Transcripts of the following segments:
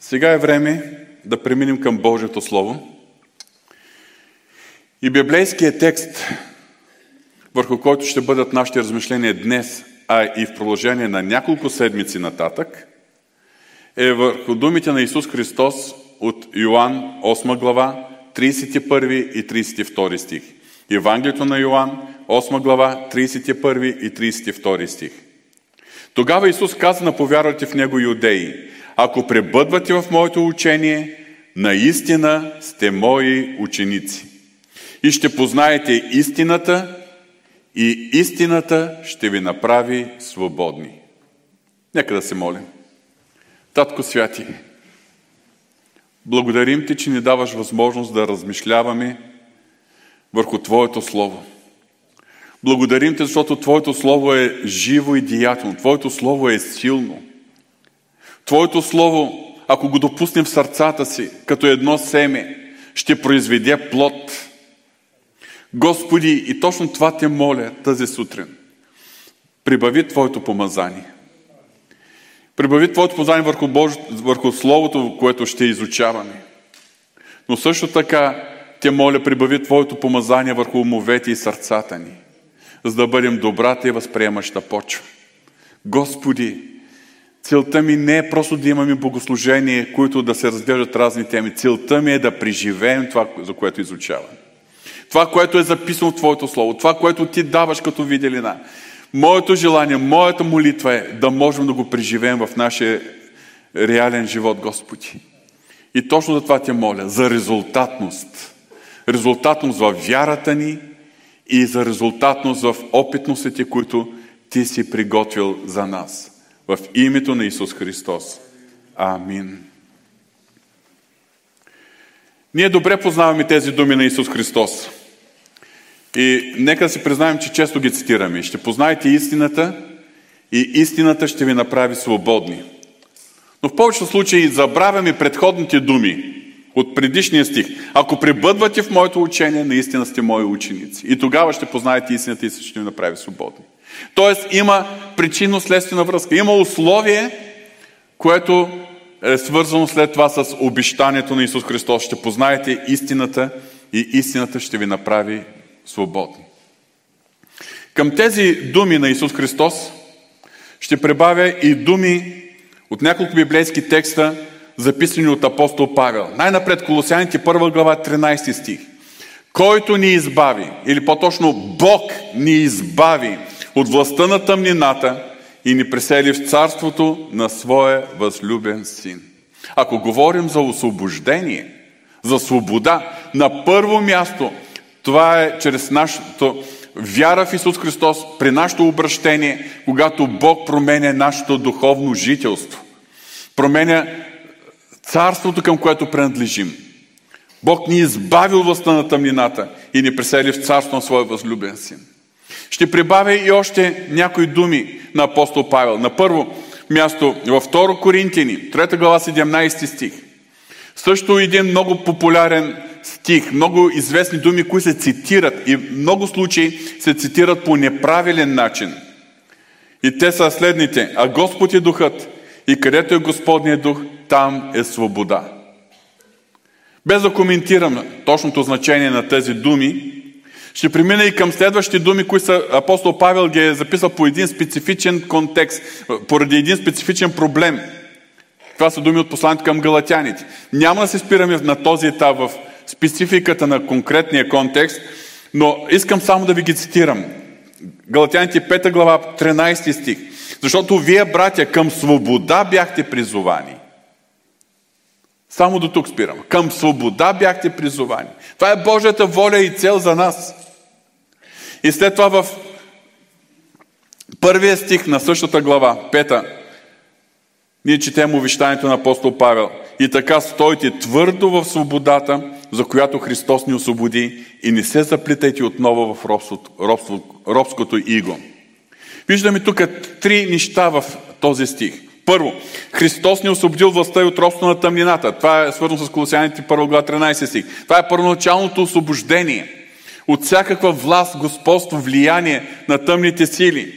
Сега е време да преминем към Божието Слово. И библейският текст, върху който ще бъдат нашите размишления днес, а и в продължение на няколко седмици нататък, е върху думите на Исус Христос от Йоанн 8 глава, 31 и 32 стих. Евангелието на Йоанн, 8 глава, 31 и 32 стих. Тогава Исус каза на повярвате в Него юдеи, ако пребъдвате в моето учение, наистина сте мои ученици. И ще познаете истината, и истината ще ви направи свободни. Нека да се молим. Татко Святи, благодарим Ти, че ни даваш възможност да размишляваме върху Твоето Слово. Благодарим Те, защото Твоето Слово е живо и деятелно. Твоето Слово е силно. Твоето Слово, ако го допуснем в сърцата си, като едно семе, ще произведе плод. Господи, и точно това те моля тази сутрин. Прибави Твоето помазание. Прибави Твоето помазание върху, Бож... върху Словото, което ще изучаваме. Но също така те моля, прибави Твоето помазание върху умовете и сърцата ни, за да бъдем добрата и възприемаща почва. Господи, целта ми не е просто да имаме богослужение, които да се разглеждат разни теми. Целта ми е да преживеем това, за което изучаваме. Това, което е записано в Твоето Слово, това, което Ти даваш като виделина. Моето желание, моята молитва е да можем да го преживеем в нашия реален живот, Господи. И точно за това Те моля, за резултатност резултатност в вярата ни и за резултатност в опитностите, които Ти си приготвил за нас. В името на Исус Христос. Амин. Ние добре познаваме тези думи на Исус Христос. И нека да си признаем, че често ги цитираме. Ще познаете истината и истината ще ви направи свободни. Но в повечето случаи забравяме предходните думи от предишния стих. Ако пребъдвате в моето учение, наистина сте мои ученици. И тогава ще познаете истината и ще ви направи свободни. Тоест има причинно-следствена връзка. Има условие, което е свързано след това с обещанието на Исус Христос. Ще познаете истината и истината ще ви направи свободни. Към тези думи на Исус Христос ще прибавя и думи от няколко библейски текста, записани от апостол Павел. Най-напред Колосяните 1 глава 13 стих. Който ни избави, или по-точно Бог ни избави от властта на тъмнината и ни пресели в царството на своя възлюбен син. Ако говорим за освобождение, за свобода, на първо място това е чрез нашето вяра в Исус Христос, при нашето обращение, когато Бог променя нашето духовно жителство. Променя царството, към което принадлежим. Бог ни избави от властта на тъмнината и ни пресели в царство на своя възлюбен син. Ще прибавя и още някои думи на апостол Павел. На първо място във 2 Коринтини, 3 глава 17 стих. Също един много популярен стих, много известни думи, които се цитират и в много случаи се цитират по неправилен начин. И те са следните. А Господ е духът и където е Господният дух, там е свобода. Без да коментирам точното значение на тези думи, ще премина и към следващите думи, които са, апостол Павел ги е записал по един специфичен контекст, поради един специфичен проблем. Това са думи от посланието към галатяните. Няма да се спираме на този етап в спецификата на конкретния контекст, но искам само да ви ги цитирам. Галатяните 5 глава, 13 стих. Защото вие, братя, към свобода бяхте призовани. Само до тук спирам. Към свобода бяхте призовани. Това е Божията воля и цел за нас. И след това в първия стих на същата глава, пета, ние четем увещанието на апостол Павел. И така стойте твърдо в свободата, за която Христос ни освободи и не се заплитайте отново в робството, робство, робското иго. Виждаме тук три неща в този стих. Първо, Христос ни освободил властта и от робство на тъмнината. Това е свързано с Колосяните 1 глава 13 стих. Това е първоначалното освобождение от всякаква власт, господство, влияние на тъмните сили.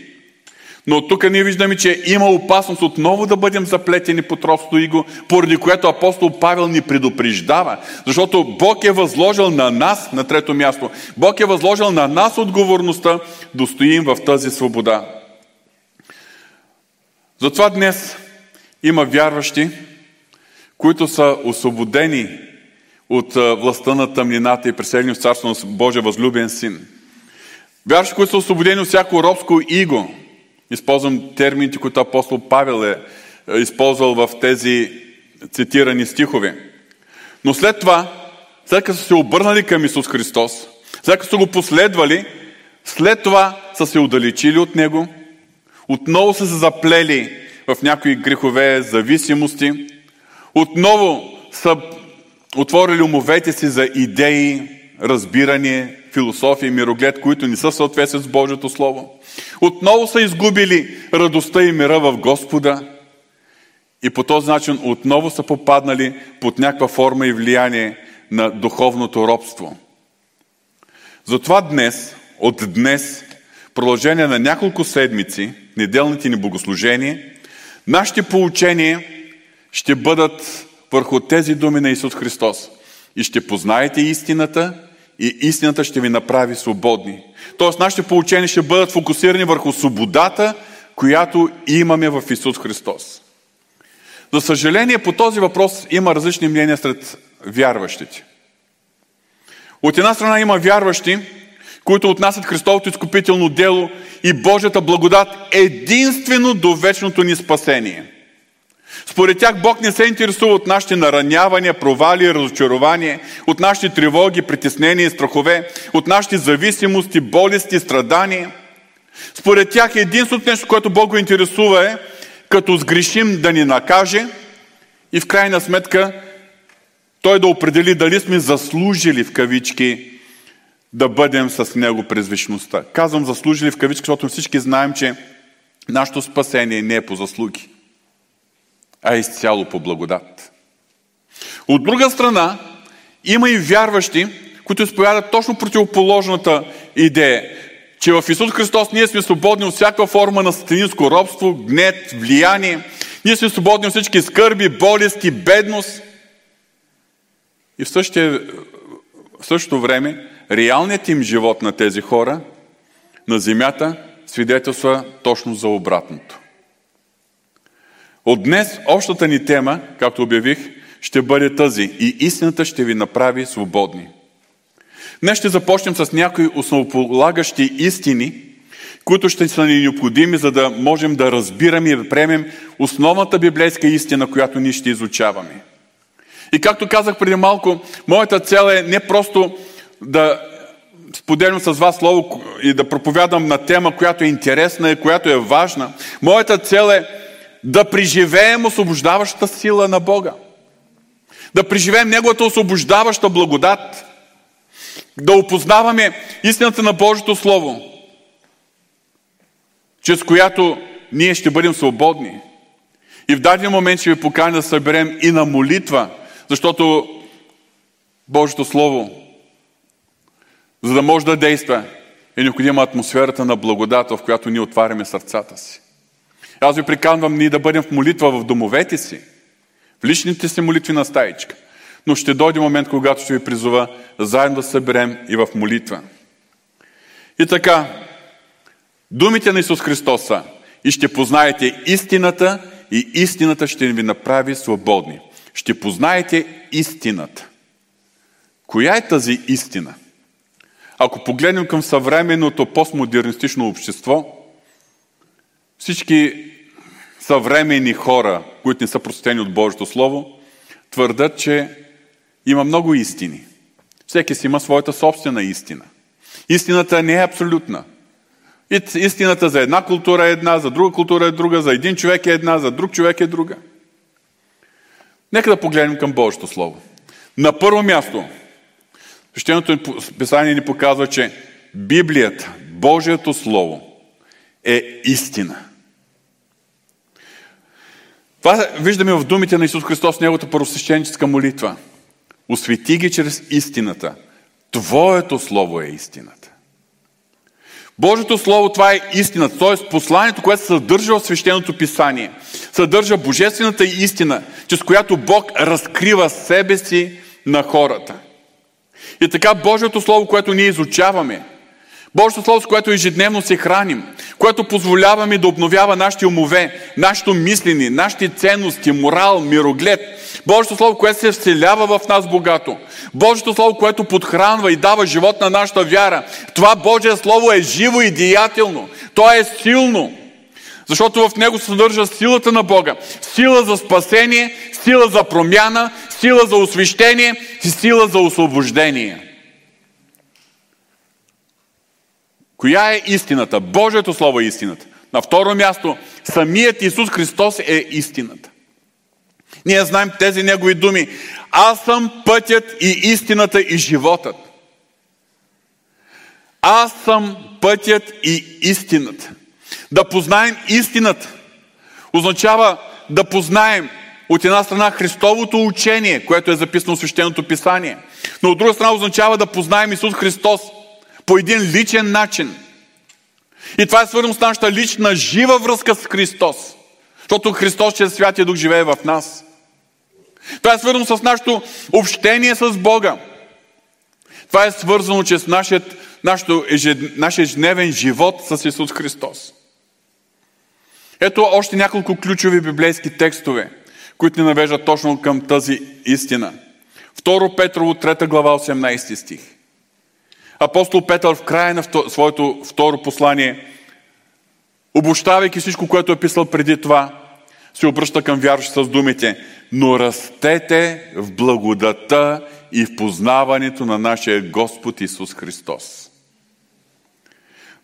Но тук ние виждаме, че има опасност отново да бъдем заплетени под робство иго, поради което апостол Павел ни предупреждава. Защото Бог е възложил на нас, на трето място, Бог е възложил на нас отговорността да стоим в тази свобода. Затова днес има вярващи, които са освободени от властта на тъмнината и преселени в царство на Божия възлюбен син. Вярващи, които са освободени от всяко робско иго. Използвам термините, които апостол Павел е, е използвал в тези цитирани стихове. Но след това, след като са се обърнали към Исус Христос, след като са го последвали, след това са се удалечили от Него, отново са се заплели в някои грехове, зависимости, отново са отворили умовете си за идеи, разбиране, философия и мироглед, които не са съответстват с Божието Слово. Отново са изгубили радостта и мира в Господа и по този начин отново са попаднали под някаква форма и влияние на духовното робство. Затова днес, от днес, продължение на няколко седмици, неделните ни богослужения, нашите поучения ще бъдат върху тези думи на Исус Христос. И ще познаете истината и истината ще ви направи свободни. Тоест, нашите получения ще бъдат фокусирани върху свободата, която имаме в Исус Христос. За съжаление, по този въпрос има различни мнения сред вярващите. От една страна има вярващи, които отнасят Христовото изкупително дело и Божията благодат единствено до вечното ни спасение. Според тях Бог не се интересува от нашите наранявания, провали, разочарования, от нашите тревоги, притеснения и страхове, от нашите зависимости, болести, страдания. Според тях единственото нещо, което Бог го интересува е, като сгрешим да ни накаже и в крайна сметка Той да определи дали сме заслужили в кавички да бъдем с Него през вечността. Казвам заслужили в кавички, защото всички знаем, че нашето спасение не е по заслуги а изцяло по благодат. От друга страна, има и вярващи, които изповядат точно противоположната идея, че в Исус Христос ние сме свободни от всяка форма на сатанинско робство, гнет, влияние. Ние сме свободни от всички скърби, болести, бедност. И в, същия, в същото време, реалният им живот на тези хора на земята свидетелства точно за обратното. От днес общата ни тема, както обявих, ще бъде тази и истината ще ви направи свободни. Днес ще започнем с някои основополагащи истини, които ще са ни необходими, за да можем да разбираме и да приемем основната библейска истина, която ние ще изучаваме. И както казах преди малко, моята цел е не просто да споделям с вас слово и да проповядам на тема, която е интересна и която е важна. Моята цел е да преживеем освобождаващата сила на Бога. Да преживеем Неговата освобождаваща благодат. Да опознаваме истината на Божието Слово, чрез която ние ще бъдем свободни. И в даден момент ще ви поканя да съберем и на молитва, защото Божието Слово, за да може да действа, е необходима атмосферата на благодата, в която ние отваряме сърцата си. Аз ви приканвам ние да бъдем в молитва в домовете си, в личните си молитви на стаичка. Но ще дойде момент, когато ще ви призова заедно да съберем и в молитва. И така, думите на Исус Христос са и ще познаете истината и истината ще ви направи свободни. Ще познаете истината. Коя е тази истина? Ако погледнем към съвременното постмодернистично общество, всички съвремени хора, които не са просветени от Божието Слово, твърдат, че има много истини. Всеки си има своята собствена истина. Истината не е абсолютна. Истината за една култура е една, за друга култура е друга, за един човек е една, за друг човек е друга. Нека да погледнем към Божието Слово. На първо място, Свещеното писание ни показва, че Библията, Божието Слово е истина. Това виждаме в думите на Исус Христос Неговата първосвещеническа молитва. Освети ги чрез истината. Твоето Слово е истината. Божието Слово, това е истина, т.е. посланието, което съдържа в свещеното писание. Съдържа божествената истина, чрез която Бог разкрива себе си на хората. И така Божието Слово, което ние изучаваме, Божието Слово, с което ежедневно се храним, което позволяваме да обновява нашите умове, нашето мислени, нашите ценности, морал, мироглед. Божието Слово, което се вселява в нас богато. Божието Слово, което подхранва и дава живот на нашата вяра. Това Божие Слово е живо и деятелно. То е силно. Защото в него се съдържа силата на Бога. Сила за спасение, сила за промяна, сила за освещение и сила за освобождение. Коя е истината? Божието Слово е истината. На второ място, самият Исус Христос е истината. Ние знаем тези Негови думи. Аз съм пътят и истината и животът. Аз съм пътят и истината. Да познаем истината означава да познаем от една страна Христовото учение, което е записано в Свещеното писание, но от друга страна означава да познаем Исус Христос – по един личен начин. И това е свързано с нашата лична жива връзка с Христос. Защото Христос чрез Святия Дух живее в нас. Това е свързано с нашето общение с Бога. Това е свързано чрез нашият, нашето нашия ежедневен живот с Исус Христос. Ето още няколко ключови библейски текстове, които ни навеждат точно към тази истина. Второ Петрово, 3 глава, 18 стих апостол Петър в края на своето второ послание, обощавайки всичко, което е писал преди това, се обръща към вярващи с думите но растете в благодата и в познаването на нашия Господ Исус Христос.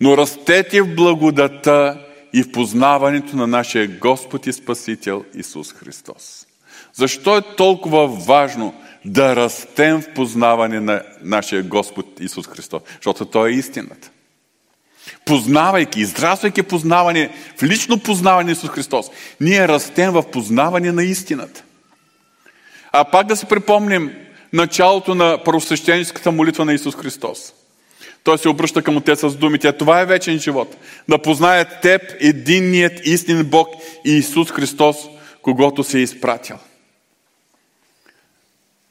Но растете в благодата и в познаването на нашия Господ и Спасител Исус Христос. Защо е толкова важно да растем в познаване на нашия Господ Исус Христос, защото Той е истината. Познавайки, израствайки познаване, в лично познаване на Исус Христос, ние растем в познаване на истината. А пак да си припомним началото на първосвещеническата молитва на Исус Христос. Той се обръща към Отеца с думите, това е вечен живот. Да познаят Теб, единният истинен Бог и Исус Христос, когато се е изпратил.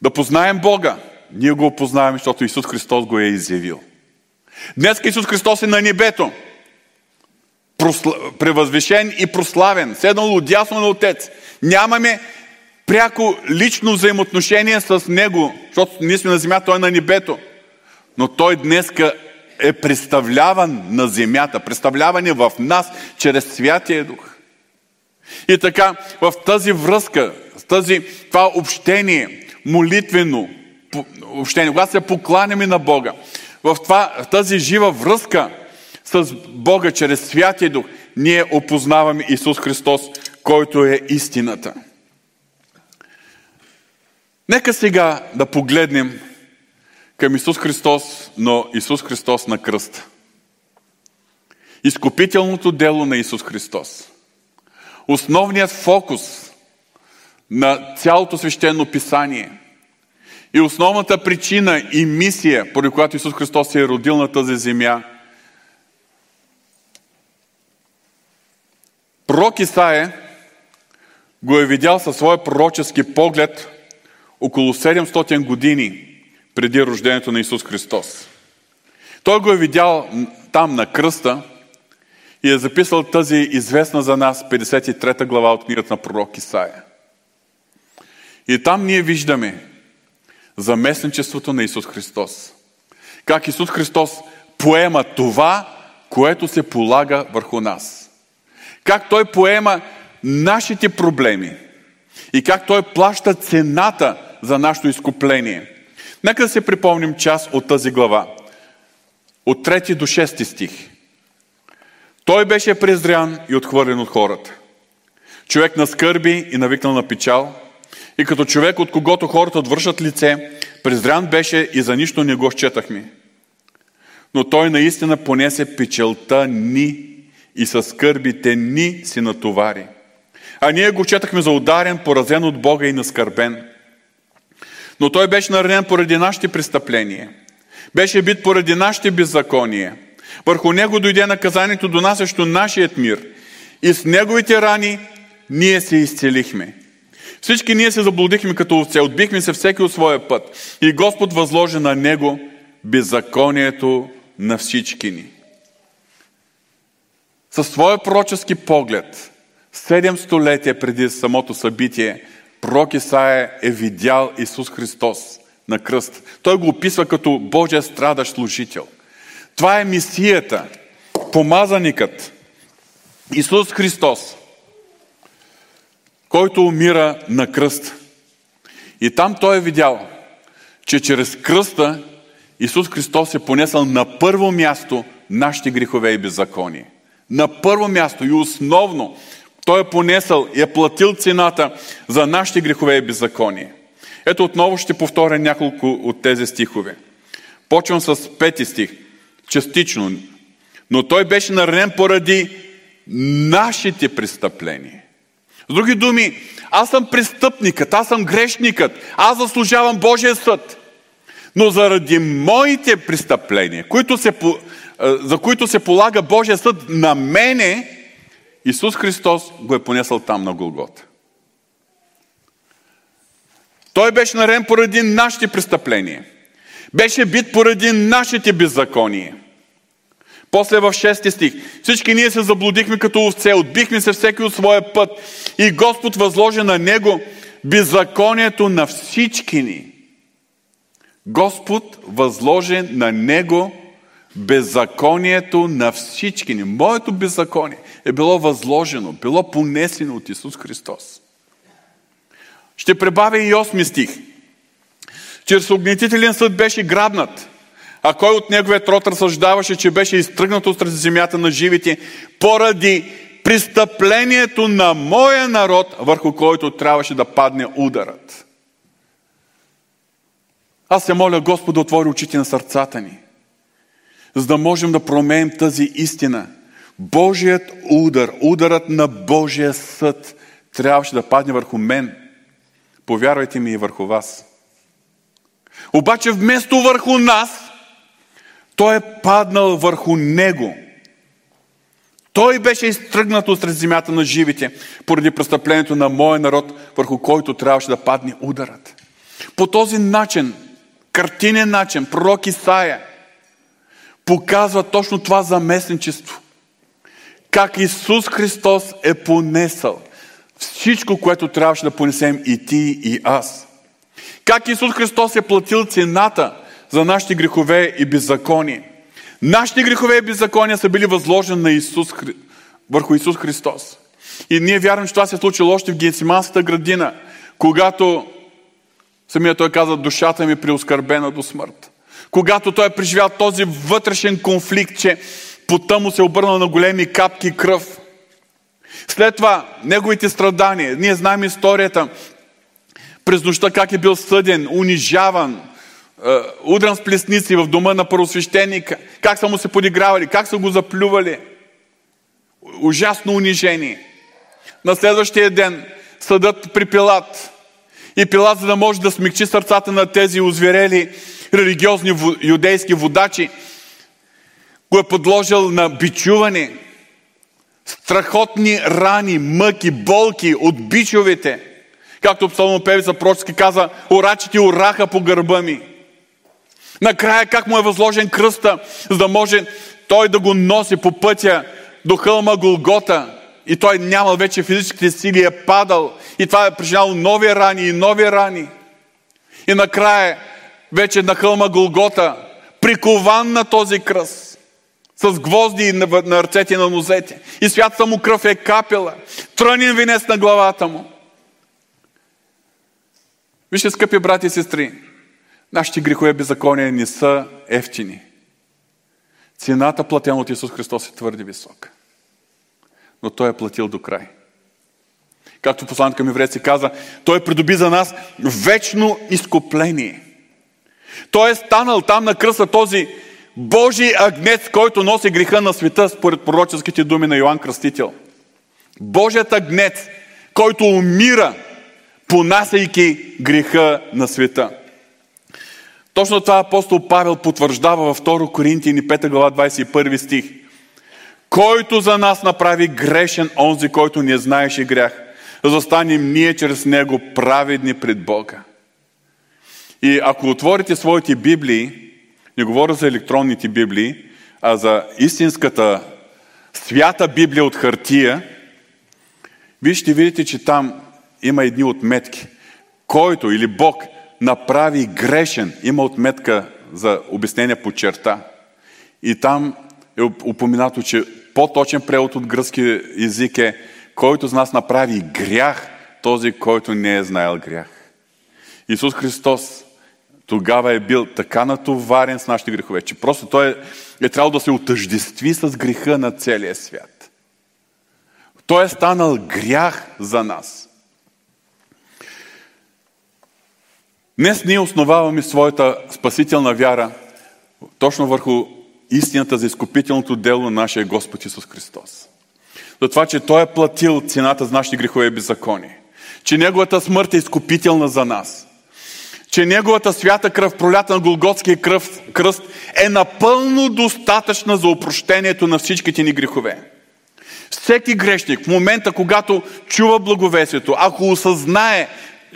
Да познаем Бога. Ние го опознаваме, защото Исус Христос го е изявил. Днес Исус Христос е на небето. Превъзвишен и прославен. Седнал отясно на Отец. Нямаме пряко лично взаимоотношение с Него, защото ние сме на земята, Той е на небето. Но Той днес е представляван на земята, представляван е в нас чрез Святия Дух. И така, в тази връзка, в тази, това общение, молитвено общение, когато се покланяме на Бога, в, това, в тази жива връзка с Бога чрез Святия Дух, ние опознаваме Исус Христос, който е истината. Нека сега да погледнем към Исус Христос, но Исус Христос на кръста. Изкупителното дело на Исус Христос. Основният фокус на цялото свещено писание. И основната причина и мисия, поради която Исус Христос се е родил на тази земя, пророк Исаия го е видял със своя пророчески поглед около 700 години преди рождението на Исус Христос. Той го е видял там на кръста и е записал тази известна за нас 53 глава от книгата на пророк Исаия. И там ние виждаме заместничеството на Исус Христос. Как Исус Христос поема това, което се полага върху нас. Как Той поема нашите проблеми. И как Той плаща цената за нашето изкупление. Нека да се припомним част от тази глава. От 3 до 6 стих. Той беше презрян и отхвърлен от хората. Човек на скърби и навикнал на печал – и като човек, от когото хората отвършат лице, презрян беше и за нищо не го счетахме. Но той наистина понесе печелта ни и със скърбите ни си натовари. А ние го четахме за ударен, поразен от Бога и наскърбен. Но той беше нареден поради нашите престъпления. Беше бит поради нашите беззакония. Върху него дойде наказанието, донасящо нашият мир. И с неговите рани ние се изцелихме. Всички ние се заблудихме като овце, отбихме се всеки от своя път. И Господ възложи на него беззаконието на всички ни. Със своя пророчески поглед, седем столетия преди самото събитие, пророк Исаия е видял Исус Христос на кръст. Той го описва като Божия страдащ служител. Това е мисията, помазаникът, Исус Христос, който умира на кръст. И там той е видял, че чрез кръста Исус Христос е понесъл на първо място нашите грехове и беззаконие. На първо място и основно той е понесъл и е платил цената за нашите грехове и беззаконие. Ето отново ще повторя няколко от тези стихове. Почвам с пети стих, частично. Но той беше наранен поради нашите престъпления. С други думи, аз съм престъпникът, аз съм грешникът, аз заслужавам Божия съд. Но заради моите престъпления, които се, за които се полага Божия съд на мене, Исус Христос го е понесъл там на Голгота. Той беше нарен поради нашите престъпления. Беше бит поради нашите беззакония. После в 6 стих. Всички ние се заблудихме като овце, отбихме се всеки от своя път и Господ възложи на него беззаконието на всички ни. Господ възложи на него беззаконието на всички ни. Моето беззаконие е било възложено, било понесено от Исус Христос. Ще прибавя и 8 стих. Чрез огнетителен съд беше грабнат, а кой от неговия род разсъждаваше, че беше изтръгнат от земята на живите поради престъплението на моя народ, върху който трябваше да падне ударът. Аз се моля Господ да отвори очите на сърцата ни, за да можем да променим тази истина. Божият удар, ударът на Божия съд трябваше да падне върху мен. Повярвайте ми и върху вас. Обаче вместо върху нас, той е паднал върху него. Той беше изтръгнат от земята на живите, поради престъплението на моя народ, върху който трябваше да падне ударът. По този начин картинен начин пророк Исаия показва точно това заместничество. Как Исус Христос е понесъл всичко, което трябваше да понесем и ти, и аз. Как Исус Христос е платил цената за нашите грехове и беззаконие. Нашите грехове и беззакония са били възложени на Исус, върху Исус Христос. И ние вярваме, че това се е случило още в Генсиманската градина, когато Самия той каза, душата ми е преоскърбена до смърт. Когато той е преживял този вътрешен конфликт, че пота му се обърна на големи капки кръв. След това, неговите страдания, ние знаем историята, през нощта как е бил съден, унижаван, е, удран с плесници в дома на първосвещеника, как са му се подигравали, как са го заплювали. Ужасно унижение. На следващия ден съдът при Пилат и Пилат, за да може да смекчи сърцата на тези озверели религиозни юдейски водачи, го е подложил на бичуване, страхотни рани, мъки, болки от бичовете. Както псалмопевица пророчески каза, орачите ораха по гърба ми. Накрая как му е възложен кръста, за да може той да го носи по пътя до хълма Голгота, и той нямал вече физическите сили, е падал. И това е причиняло нови рани и нови рани. И накрая, вече на хълма Голгота, прикован на този кръст, с гвозди на, ръцете и на нозете. И святата му кръв е капела. Трънен венец на главата му. Вижте, скъпи брати и сестри, нашите грехове беззакония не са ефтини. Цената платена от Исус Христос е твърде висока но Той е платил до край. Както посланият към еврейци каза, Той придоби за нас вечно изкупление. Той е станал там на кръста този Божий агнец, който носи греха на света, според пророческите думи на Йоанн Кръстител. Божият агнец, който умира, понасяйки греха на света. Точно това апостол Павел потвърждава във 2 Коринтияни 5 глава 21 стих. Който за нас направи грешен онзи, който не знаеше грях, за да станем ние чрез него праведни пред Бога. И ако отворите своите Библии, не говоря за електронните Библии, а за истинската свята Библия от хартия, вие ще видите, че там има едни отметки. Който или Бог направи грешен, има отметка за обяснение по черта. И там е упоминато, че по-точен превод от гръцки език е който с нас направи грях, този, който не е знаел грях. Исус Христос тогава е бил така натоварен с нашите грехове, че просто Той е, е трябвало да се отъждестви с греха на целия свят. Той е станал грях за нас. Днес ние основаваме своята спасителна вяра точно върху истината за изкупителното дело на нашия Господ Исус Христос. За това, че Той е платил цената за нашите грехове и беззаконие. Че Неговата смърт е изкупителна за нас. Че Неговата свята кръв, пролята на Голготския кръв, кръст, е напълно достатъчна за опрощението на всичките ни грехове. Всеки грешник, в момента, когато чува благовесието, ако осъзнае,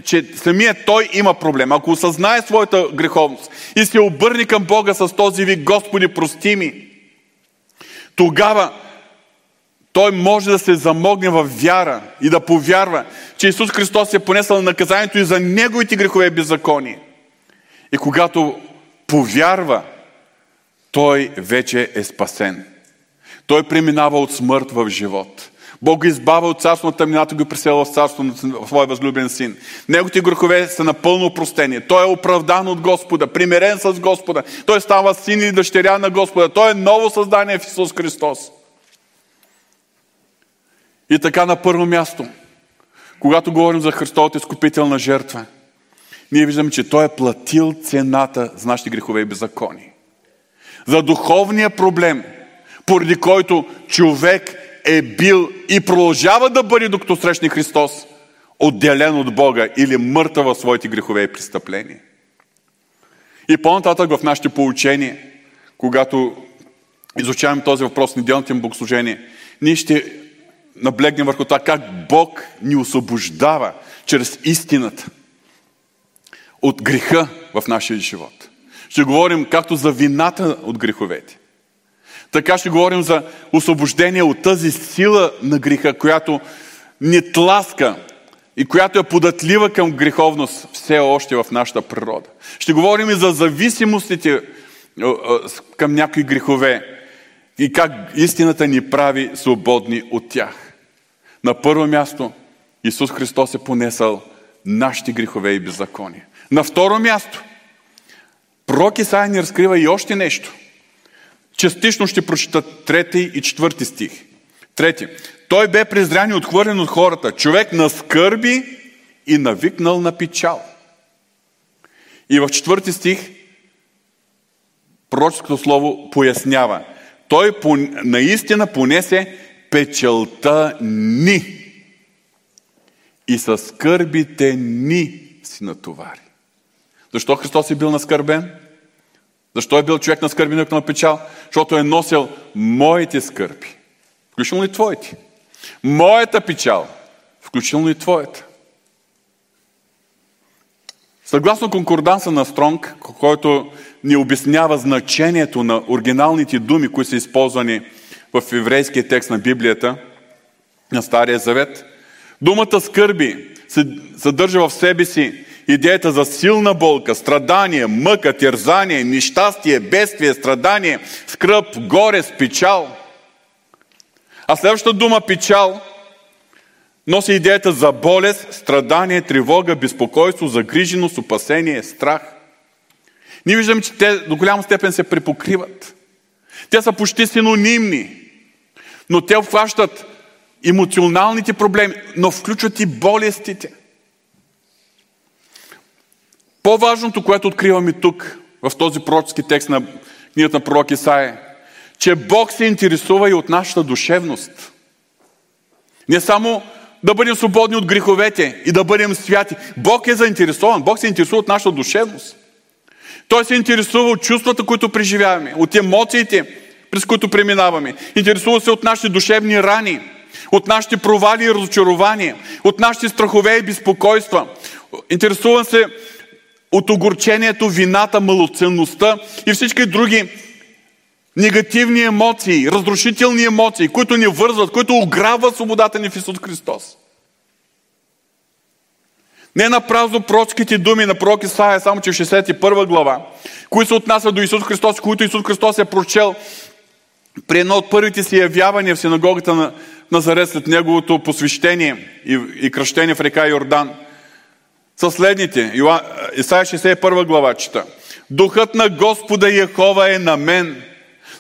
че самият той има проблем, ако осъзнае своята греховност и се обърне към Бога с този вик, Господи, прости ми, тогава той може да се замогне в вяра и да повярва, че Исус Христос е понесъл наказанието и за неговите грехове и беззаконие. И когато повярва, той вече е спасен. Той преминава от смърт в живот. Бог го избава от царство на тъмнината, го пресела в царство на своя възлюбен син. Неговите грехове са напълно простени. Той е оправдан от Господа, примирен с Господа. Той става син и дъщеря на Господа. Той е ново създание в Исус Христос. И така на първо място, когато говорим за Христовата изкупителна жертва, ние виждаме, че Той е платил цената за нашите грехове и беззакони. За духовния проблем, поради който човек е бил и продължава да бъде, докато срещне Христос, отделен от Бога или мъртъв в своите грехове и престъпления. И по-нататък в нашите поучения, когато изучаваме този въпрос на неделното им богослужение, ние ще наблегнем върху това как Бог ни освобождава чрез истината от греха в нашия живот. Ще говорим както за вината от греховете, така ще говорим за освобождение от тази сила на греха, която ни тласка и която е податлива към греховност все още в нашата природа. Ще говорим и за зависимостите към някои грехове и как истината ни прави свободни от тях. На първо място Исус Христос е понесъл нашите грехове и беззакония. На второ място, пророк Исаия ни разкрива и още нещо. Частично ще прочита трети и четвърти стих. Трети. Той бе презрян и отхвърлен от хората. Човек на скърби и навикнал на печал. И в четвърти стих пророческото слово пояснява. Той наистина понесе печелта ни и със скърбите ни си натовари. Защо Христос е бил наскърбен? Защо е бил човек на скърби, на печал? Защото е носил моите скърби, включително и твоите. Моята печал, включително и твоята. Съгласно конкорданса на Стронг, който ни обяснява значението на оригиналните думи, които са използвани в еврейския текст на Библията, на Стария Завет, думата скърби съдържа в себе си идеята за силна болка, страдание, мъка, терзание, нещастие, бедствие, страдание, скръп, горе, печал. А следващата дума печал носи идеята за болест, страдание, тревога, безпокойство, загриженост, опасение, страх. Ние виждаме, че те до голяма степен се припокриват. Те са почти синонимни, но те обхващат емоционалните проблеми, но включват и болестите. По-важното, което откриваме тук, в този пророчески текст на книгата на пророк Исаия, че Бог се интересува и от нашата душевност. Не само да бъдем свободни от греховете и да бъдем святи. Бог е заинтересован. Бог се интересува от нашата душевност. Той се интересува от чувствата, които преживяваме, от емоциите, през които преминаваме. Интересува се от нашите душевни рани, от нашите провали и разочарования, от нашите страхове и безпокойства. Интересува се от огорчението, вината, малоценността и всички други негативни емоции, разрушителни емоции, които ни вързват, които ограбват свободата ни в Исус Христос. Не на празно пророческите думи на пророк Исаия, само че в 61 глава, които се отнасят до Исус Христос, които Исус Христос е прочел при едно от първите си явявания в синагогата на Назарет след неговото посвещение и, и кръщение в река Йордан, са следните. Исаия 61 глава чета. Духът на Господа Яхова е на мен,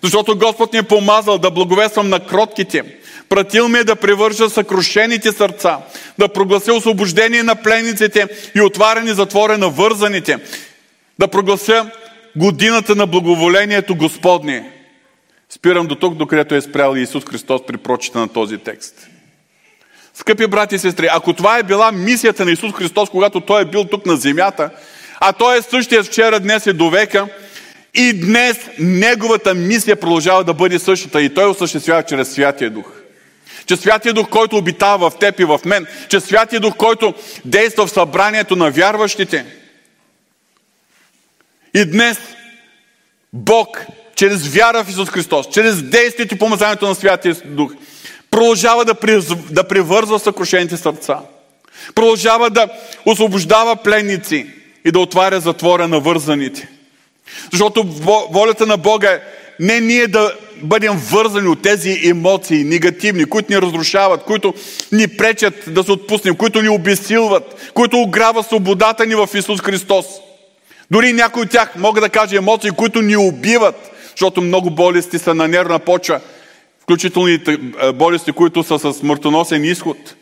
защото Господ ни е помазал да благовествам на кротките, Пратил ме да превържа съкрушените сърца, да проглася освобождение на пленниците и отваряне затвора на вързаните, да проглася годината на благоволението Господне. Спирам до тук, докъдето е спрял Исус Христос при прочита на този текст. Скъпи брати и сестри, ако това е била мисията на Исус Христос, когато Той е бил тук на земята, а Той е същия вчера, днес и до века, и днес Неговата мисия продължава да бъде същата и Той осъществява чрез Святия Дух. Че Святия Дух, който обитава в теб и в мен, че Святия Дух, който действа в събранието на вярващите. И днес Бог, чрез вяра в Исус Христос, чрез действието и помазанието на Святия Дух, продължава да, да превързва съкрушените сърца. Продължава да освобождава пленници и да отваря затвора на вързаните. Защото волята на Бога е не ние да бъдем вързани от тези емоции, негативни, които ни разрушават, които ни пречат да се отпуснем, които ни обесилват, които ограва свободата ни в Исус Христос. Дори някои от тях, мога да кажа, емоции, които ни убиват, защото много болести са на нервна почва, включително и болести, които са с смъртоносен изход.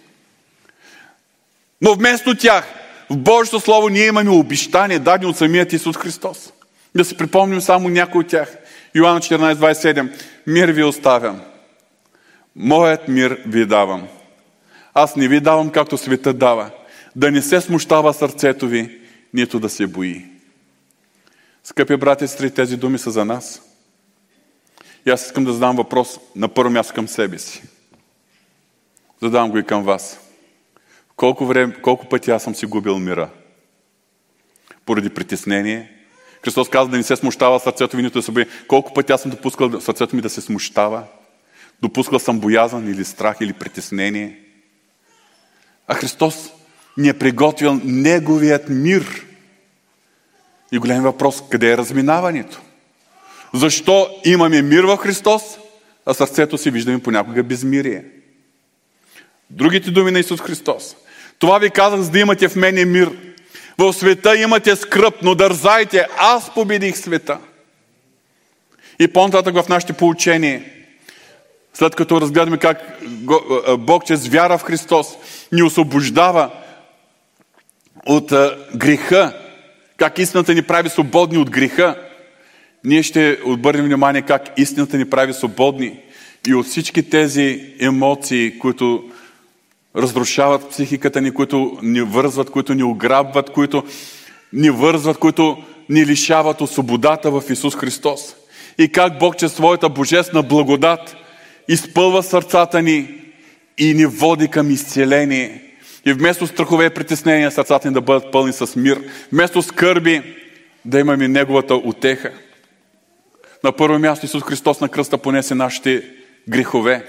Но вместо тях, в Божието Слово ние имаме обещание, дадени от самият Исус Христос. Да се припомним само някои от тях. Йоанна 14.27. Мир ви оставям. Моят мир ви давам. Аз не ви давам както света дава. Да не се смущава сърцето ви, нито да се бои. Скъпи брати и сестри, тези думи са за нас. И аз искам да задам въпрос на първо място към себе си. Задавам го и към вас. Колко, време, колко пъти аз съм си губил мира? Поради притеснение, Христос каза да не се смущава сърцето ви, нито да се бои. Колко пъти аз съм допускал сърцето ми да се смущава? Допускал съм боязън или страх или притеснение. А Христос ни е приготвил Неговият мир. И голям въпрос, къде е разминаването? Защо имаме мир в Христос, а сърцето си виждаме понякога безмирие? Другите думи на Исус Христос. Това ви казах, за да имате в мене мир. В света имате скръп, но дързайте, аз победих света. И по-нататък в нашите поучение, след като разгледаме как Бог чрез вяра в Христос ни освобождава от греха, как истината ни прави свободни от греха, ние ще обърнем внимание как истината ни прави свободни и от всички тези емоции, които разрушават психиката ни, които ни вързват, които ни ограбват, които ни вързват, които ни лишават от свободата в Исус Христос. И как Бог чрез своята божествена благодат изпълва сърцата ни и ни води към изцеление. И вместо страхове и притеснения, сърцата ни да бъдат пълни с мир. Вместо скърби, да имаме Неговата утеха. На първо място Исус Христос на кръста понесе нашите грехове.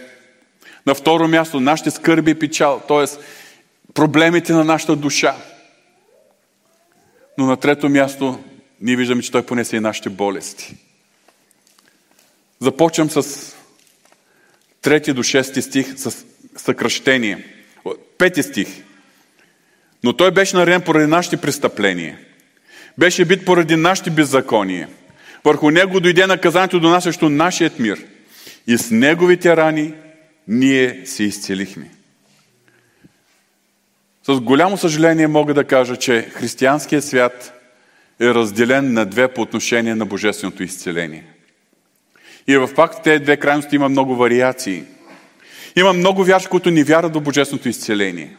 На второ място, нашите скърби и печал, т.е. проблемите на нашата душа. Но на трето място, ние виждаме, че Той понесе и нашите болести. Започвам с трети до шести стих с съкръщение. Пети стих. Но Той беше нареден поради нашите престъпления. Беше бит поради нашите беззакония. Върху Него дойде наказанието, донасящо нашият мир. И с Неговите рани ние се изцелихме. С голямо съжаление мога да кажа, че християнският свят е разделен на две по отношение на божественото изцеление. И в факт тези две крайности има много вариации. Има много вярши, които не вярват в божественото изцеление.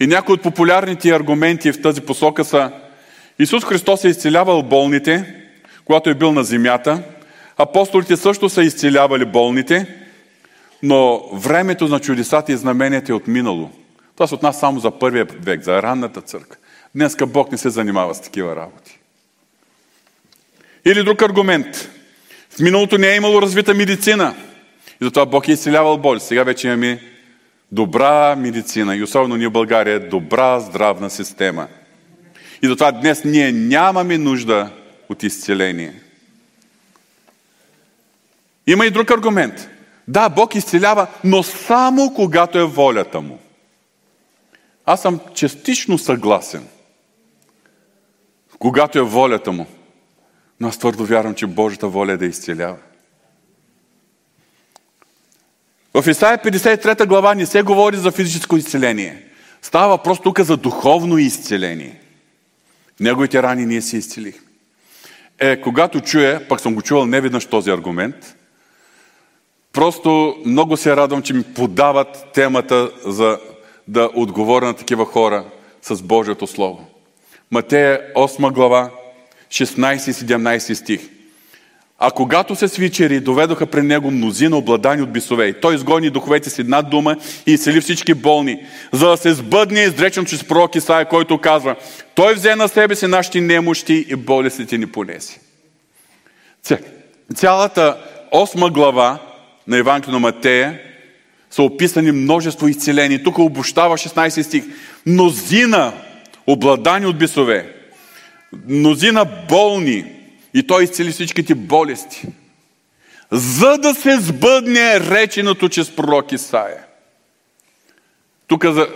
И някои от популярните аргументи в тази посока са Исус Христос е изцелявал болните, когато е бил на земята. Апостолите също са изцелявали болните, но времето на чудесата и знаменията е отминало. Това се отнася само за първия век, за ранната църква. Днеска Бог не се занимава с такива работи. Или друг аргумент. В миналото не е имало развита медицина. И затова Бог е изцелявал боли. Сега вече имаме добра медицина. И особено ние в България е добра здравна система. И затова днес ние нямаме нужда от изцеление. Има и друг аргумент. Да, Бог изцелява, но само когато е волята му. Аз съм частично съгласен. Когато е волята му. Но аз твърдо вярвам, че Божията воля е да изцелява. В Исаия 53 глава не се говори за физическо изцеление. Става въпрос тук за духовно изцеление. Неговите рани ние си изцелихме. Е, когато чуя, пък съм го чувал не веднъж този аргумент, просто много се радвам, че ми подават темата за да отговоря на такива хора с Божието Слово. Матея 8 глава, 16-17 стих. А когато се свичери, доведоха при него мнозина обладани от бисове. Той изгони духовете си една дума и изцели всички болни, за да се сбъдне изречен чрез пророк Исаия, който казва Той взе на себе си нашите немощи и болестите ни понеси. Цялата осма глава на Евангелието на Матея са описани множество изцелени. Тук обощава 16 стих. Мнозина обладани от бисове, мнозина болни, и той изцели всичките болести. За да се сбъдне реченото чрез пророк Исаия. Тук за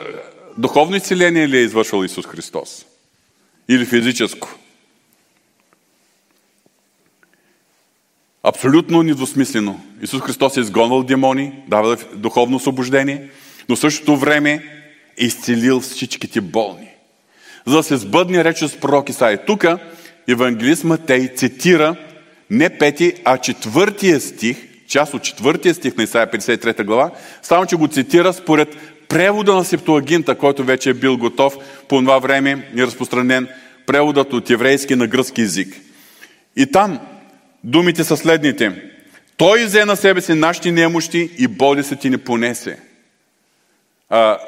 духовно изцеление ли е извършвал Исус Христос? Или физическо? Абсолютно недвусмислено. Исус Христос е изгонвал демони, дава духовно освобождение, но в същото време е изцелил всичките болни. За да се сбъдне реч с пророк Исаия. Тук евангелист Матей цитира не пети, а четвъртия стих, част от четвъртия стих на Исаия 53 глава, само че го цитира според превода на Септуагинта, който вече е бил готов по това време и разпространен преводът от еврейски на гръцки язик. И там думите са следните. Той взе на себе си нашите немощи и болестите ти не понесе. А,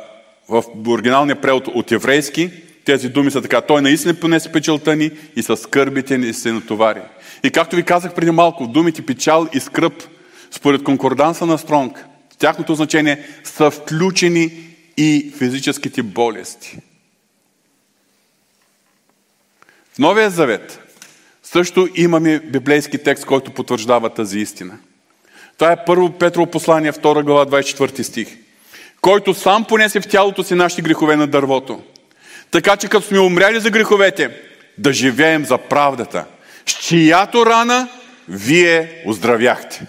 в оригиналния превод от еврейски тези думи са така. Той наистина понесе печалта ни и с скърбите ни се натовари. И както ви казах преди малко, думите печал и скръп, според конкорданса на Стронг, тяхното значение са включени и физическите болести. В Новия Завет също имаме библейски текст, който потвърждава тази истина. Това е първо Петрово послание, 2 глава, 24 стих. Който сам понесе в тялото си нашите грехове на дървото – така че като сме умряли за греховете, да живеем за правдата, с чиято рана вие оздравяхте.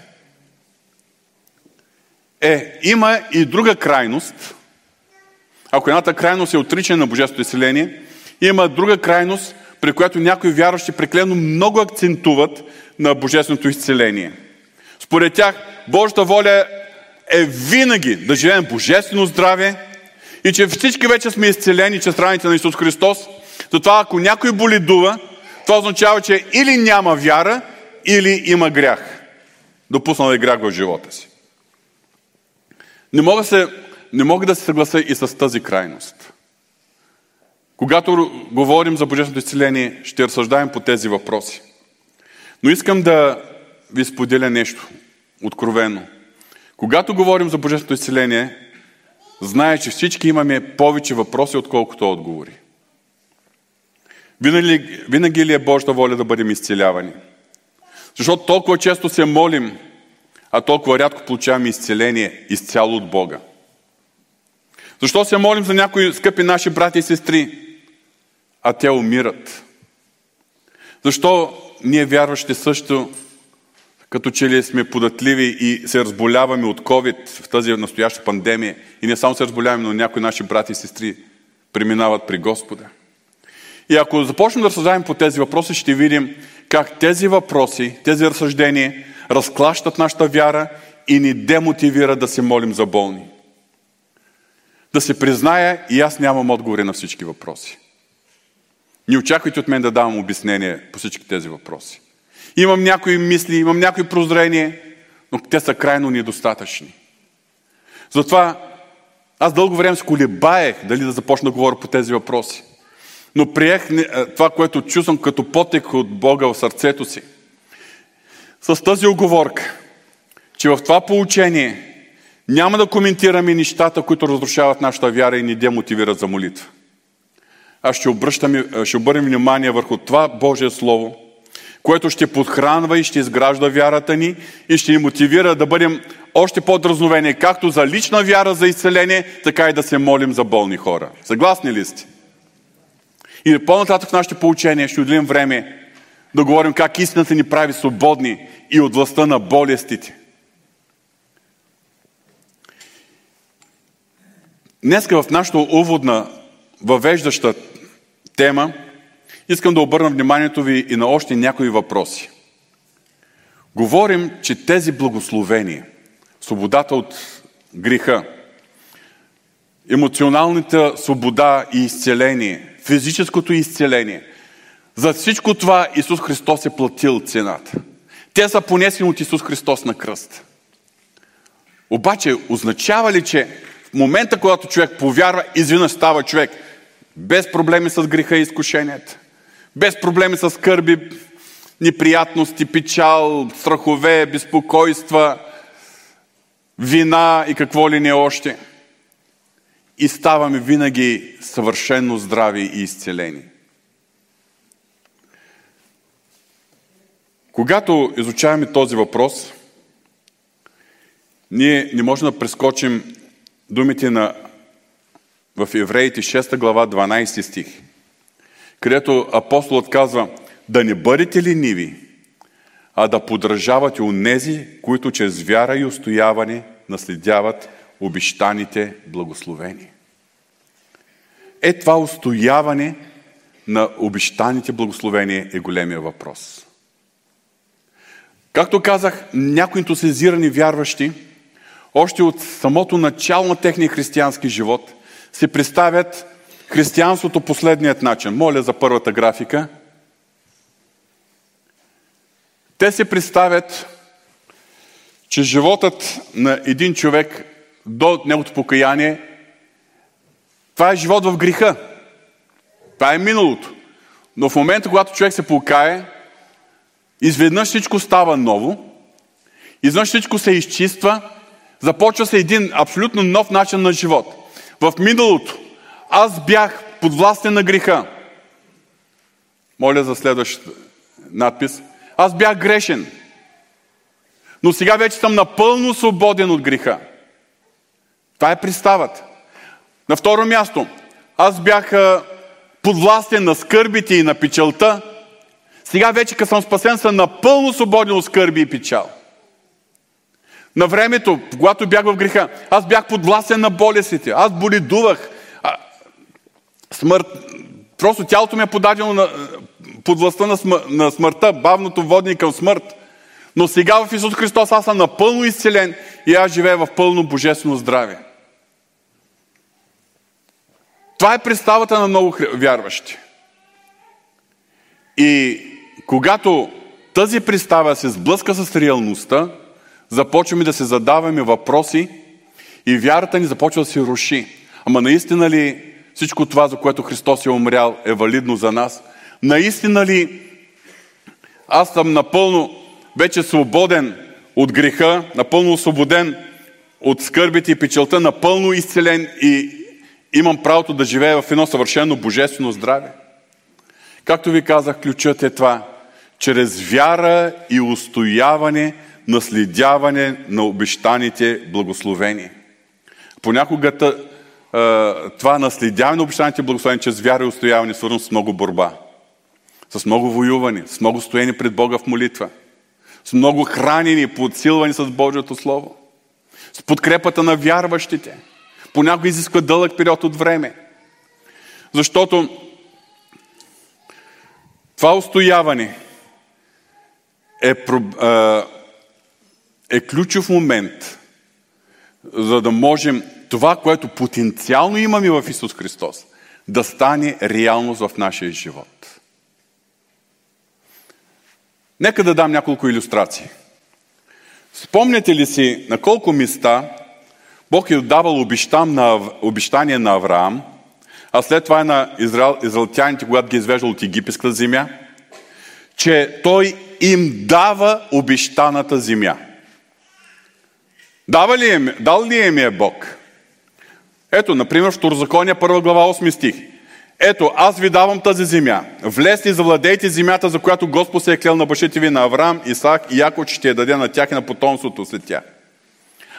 Е, има и друга крайност. Ако едната крайност е отричане на Божественото изцеление, има друга крайност, при която някои вярващи преклено много акцентуват на Божественото изцеление. Според тях, Божията воля е винаги да живеем божествено здраве, и че всички вече сме изцелени чрез раните на Исус Христос, затова ако някой боледува, това означава, че или няма вяра, или има грях. Допуснал е грях в живота си. Не мога, се, не мога да се съглася и с тази крайност. Когато говорим за Божественото изцеление, ще разсъждаем по тези въпроси. Но искам да ви споделя нещо откровено. Когато говорим за Божественото изцеление, знае, че всички имаме повече въпроси, отколкото отговори. Винаги, винаги ли е Божията воля да бъдем изцелявани? Защото толкова често се молим, а толкова рядко получаваме изцеление изцяло от Бога. Защо се молим за някои скъпи наши брати и сестри, а те умират? Защо ние вярващи също като че ли сме податливи и се разболяваме от COVID в тази настояща пандемия и не само се разболяваме, но някои наши брати и сестри преминават при Господа. И ако започнем да разсъждаваме по тези въпроси, ще видим как тези въпроси, тези разсъждения разклащат нашата вяра и ни демотивира да се молим за болни. Да се призная и аз нямам отговори на всички въпроси. Не очаквайте от мен да давам обяснение по всички тези въпроси. Имам някои мисли, имам някои прозрения, но те са крайно недостатъчни. Затова аз дълго време се колебаех дали да започна да говоря по тези въпроси. Но приех това, което чувствам като потек от Бога в сърцето си. С тази оговорка, че в това получение няма да коментираме нещата, които разрушават нашата вяра и ни демотивират за молитва. Аз ще, ще обърнем внимание върху това Божие Слово, което ще подхранва и ще изгражда вярата ни и ще ни мотивира да бъдем още по-дразновени, както за лична вяра за изцеление, така и да се молим за болни хора. Съгласни ли сте? И по-нататък в нашите получения ще отделим време да говорим как истината ни прави свободни и от властта на болестите. Днеска в нашата уводна въвеждаща тема искам да обърна вниманието ви и на още някои въпроси. Говорим, че тези благословения, свободата от греха, емоционалната свобода и изцеление, физическото изцеление, за всичко това Исус Христос е платил цената. Те са понесени от Исус Христос на кръст. Обаче, означава ли, че в момента, когато човек повярва, изведнъж става човек без проблеми с греха и изкушенията, без проблеми с скърби, неприятности, печал, страхове, безпокойства, вина и какво ли не още. И ставаме винаги съвършено здрави и изцелени. Когато изучаваме този въпрос, ние не можем да прескочим думите на, в Евреите 6 глава 12 стих, където апостолът казва да не бъдете лениви, а да подражавате нези, които чрез вяра и устояване наследяват обещаните благословения. Е това устояване на обещаните благословения е големия въпрос. Както казах, някои ентусизирани вярващи – още от самото начало на техния християнски живот, се представят християнството последният начин. Моля за първата графика. Те се представят, че животът на един човек до неговото покаяние, това е живот в греха. Това е миналото. Но в момента, когато човек се покае, изведнъж всичко става ново, изведнъж всичко се изчиства Започва се един абсолютно нов начин на живот. В миналото аз бях подвластен на греха. Моля за следващата надпис. Аз бях грешен. Но сега вече съм напълно свободен от греха. Това е представата. На второ място, аз бях подвластен на скърбите и на печалта. Сега вече, като съм спасен, съм напълно свободен от скърби и печал на времето, когато бях в греха, аз бях подвластен на болестите, аз боледувах. Смърт, просто тялото ми е подадено на, под властта на, смър, на смъртта, бавното водни към смърт. Но сега в Исус Христос аз съм напълно изцелен и аз живея в пълно божествено здраве. Това е представата на много вярващи. И когато тази представа се сблъска с реалността, започваме да се задаваме въпроси и вярата ни започва да се руши. Ама наистина ли всичко това, за което Христос е умрял, е валидно за нас? Наистина ли аз съм напълно вече свободен от греха, напълно освободен от скърбите и печелта, напълно изцелен и имам правото да живея в едно съвършено божествено здраве? Както ви казах, ключът е това. Чрез вяра и устояване – наследяване на обещаните благословения. Понякога това наследяване на обещаните благословения чрез вяра и устояване е свързано с много борба, с много воюване, с много стоение пред Бога в молитва, с много хранени, подсилвани с Божието Слово, с подкрепата на вярващите. Понякога изисква дълъг период от време. Защото това устояване е, е ключов момент, за да можем това, което потенциално имаме в Исус Христос, да стане реалност в нашия живот. Нека да дам няколко иллюстрации. Спомняте ли си на колко места Бог е давал обещание на Авраам, а след това и на Израел, израелтяните, когато ги е извеждал от египетската земя, че Той им дава обещаната земя. Дава ли им, дал ли им е Бог? Ето, например, в Второзакония, 1 глава, 8 стих. Ето, аз ви давам тази земя. Влезте и завладейте земята, за която Господ се е клел на бащите ви на Авраам, Исаак и Яков, че ще я даде на тях и на потомството след тях.